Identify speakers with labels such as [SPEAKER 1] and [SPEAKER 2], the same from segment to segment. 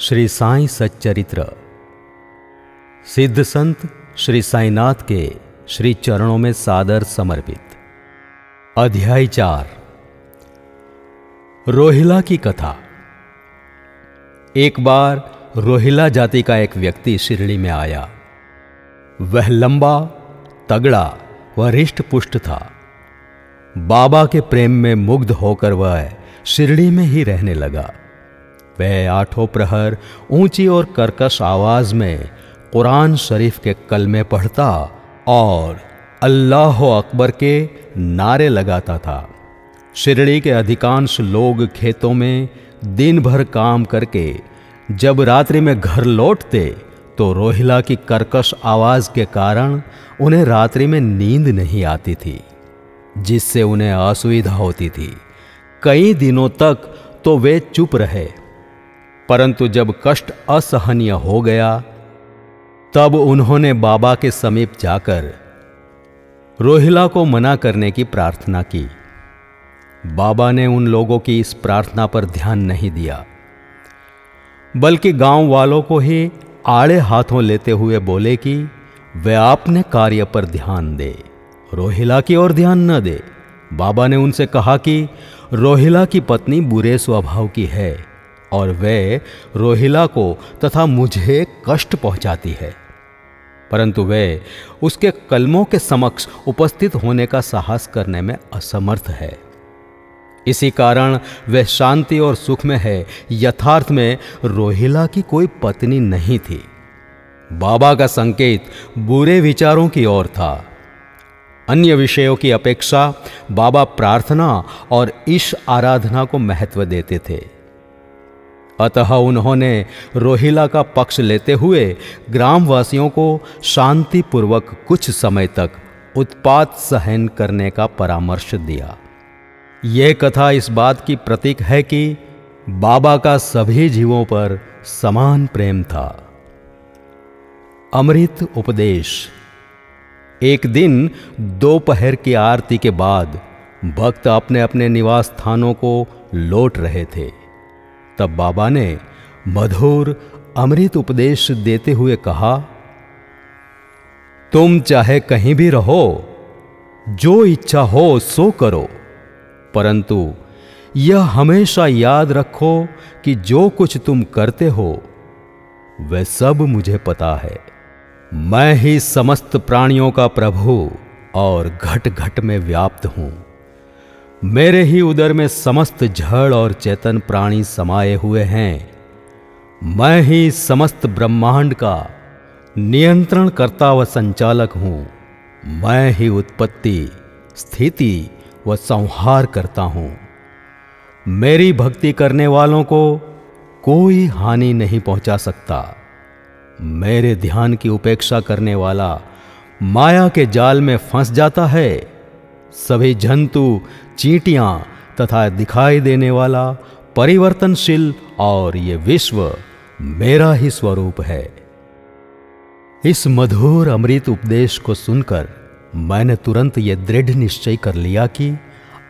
[SPEAKER 1] श्री साई सच्चरित्र। सिद्ध संत श्री साईनाथ के श्री चरणों में सादर समर्पित। अध्याय चार। रोहिला की कथा। एक बार रोहिला जाति का एक व्यक्ति शिरडी में आया। वह लंबा, तगड़ा व रिष्ट पुष्ट था। बाबा के प्रेम में मुग्ध होकर वह शिरडी में ही रहने लगा। वह आठों प्रहर ऊँची और कर्कश आवाज़ में कुरान शरीफ के कलमे पढ़ता और अल्लाह अकबर के नारे लगाता था। शिरडी के अधिकांश लोग खेतों में दिन भर काम करके जब रात्रि में घर लौटते तो रोहिला की कर्कश आवाज़ के कारण उन्हें रात्रि में नींद नहीं आती थी, जिससे उन्हें असुविधा होती थी। कई दिनों तक तो वे चुप रहे। परंतु जब कष्ट असहनीय हो गया, तब उन्होंने बाबा के समीप जाकर रोहिला को मना करने की प्रार्थना की। बाबा ने उन लोगों की इस प्रार्थना पर ध्यान नहीं दिया, बल्कि गाँव वालों को ही आड़े हाथों लेते हुए बोले कि, वे आपने कार्य पर ध्यान दे, रोहिला की ओर ध्यान न दे। बाबा ने उनसे कहा कि, रोहिला की पत्नी बुरे स्वभाव की है और वे रोहिला को तथा मुझे कष्ट पहुंचाती है। परंतु वे उसके कलमों के समक्ष उपस्थित होने का साहस करने में असमर्थ है। इसी कारण वह शांति और सुख में है, यथार्थ में रोहिला की कोई पत्नी नहीं थी। बाबा का संकेत बुरे विचारों की ओर था। अन्य विषयों की अपेक्षा बाबा प्रार्थना और ईश आराधना को महत्व देते थे। अतः उन्होंने रोहिला का पक्ष लेते हुए ग्रामवासियों को शांतिपूर्वक कुछ समय तक उत्पात सहन करने का परामर्श दिया। यह कथा इस बात की प्रतीक है कि बाबा का सभी जीवों पर समान प्रेम था। अमृत उपदेश। एक दिन दोपहर की आरती के बाद भक्त अपने अपने निवास स्थानों को लौट रहे थे। तब बाबा ने मधुर अमृत उपदेश देते हुए कहा, तुम चाहे कहीं भी रहो, जो इच्छा हो सो करो। परंतु यह हमेशा याद रखो कि जो कुछ तुम करते हो, वह सब मुझे पता है। मैं ही समस्त प्राणियों का प्रभु और घट घट में व्याप्त हूँ। मेरे ही उदर में समस्त जड़ और चेतन प्राणी समाये हुए हैं। मैं ही समस्त ब्रह्मांड का नियंत्रण करता व संचालक हूँ। मैं ही उत्पत्ति, स्थिति व संहार करता हूँ। मेरी भक्ति करने वालों को कोई हानि नहीं पहुँचा सकता। मेरे ध्यान की उपेक्षा करने वाला माया के जाल में फंस जाता है। सभी जंतु, चींटियाँ तथा दिखाई देने वाला परिवर्तनशील और ये विश्व मेरा ही स्वरूप है। इस मधुर अमृत उपदेश को सुनकर मैंने तुरंत ये दृढ़ निश्चय कर लिया कि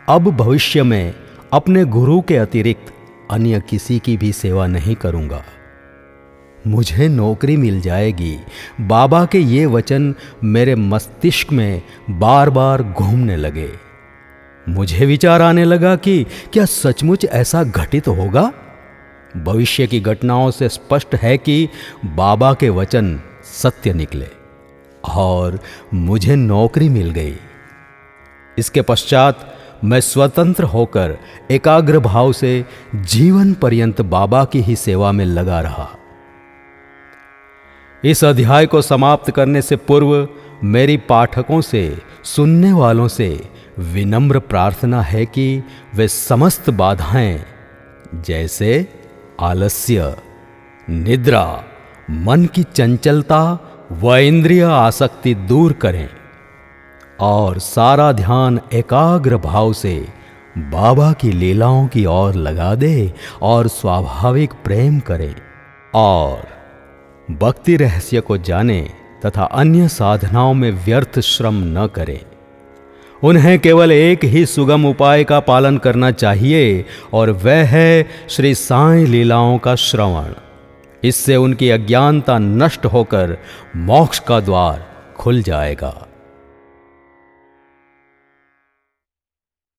[SPEAKER 1] अब भविष्य में अपने गुरु के अतिरिक्त अन्य किसी की भी सेवा नहीं करूँगा। मुझे नौकरी मिल जाएगी। बाबा के ये वचन मेरे मस्तिष्क में बार बार घूमने लगे। मुझे विचार आने लगा कि क्या सचमुच ऐसा घटित होगा? भविष्य की घटनाओं से स्पष्ट है कि बाबा के वचन सत्य निकले और मुझे नौकरी मिल गई। इसके पश्चात मैं स्वतंत्र होकर एकाग्र भाव से जीवन पर्यंत बाबा की ही सेवा में लगा रहा। इस अध्याय को समाप्त करने से पूर्व मेरी पाठकों से, सुनने वालों से विनम्र प्रार्थना है कि वे समस्त बाधाएँ, जैसे आलस्य, निद्रा, मन की चंचलता व इंद्रिय आसक्ति दूर करें और सारा ध्यान एकाग्र भाव से बाबा की लीलाओं की ओर लगा दे और स्वाभाविक प्रेम करें और भक्ति रहस्य को जाने तथा अन्य साधनाओं में व्यर्थ श्रम न करें। उन्हें केवल एक ही सुगम उपाय का पालन करना चाहिए और वह है श्री साई लीलाओं का श्रवण। इससे उनकी अज्ञानता नष्ट होकर मोक्ष का द्वार खुल जाएगा।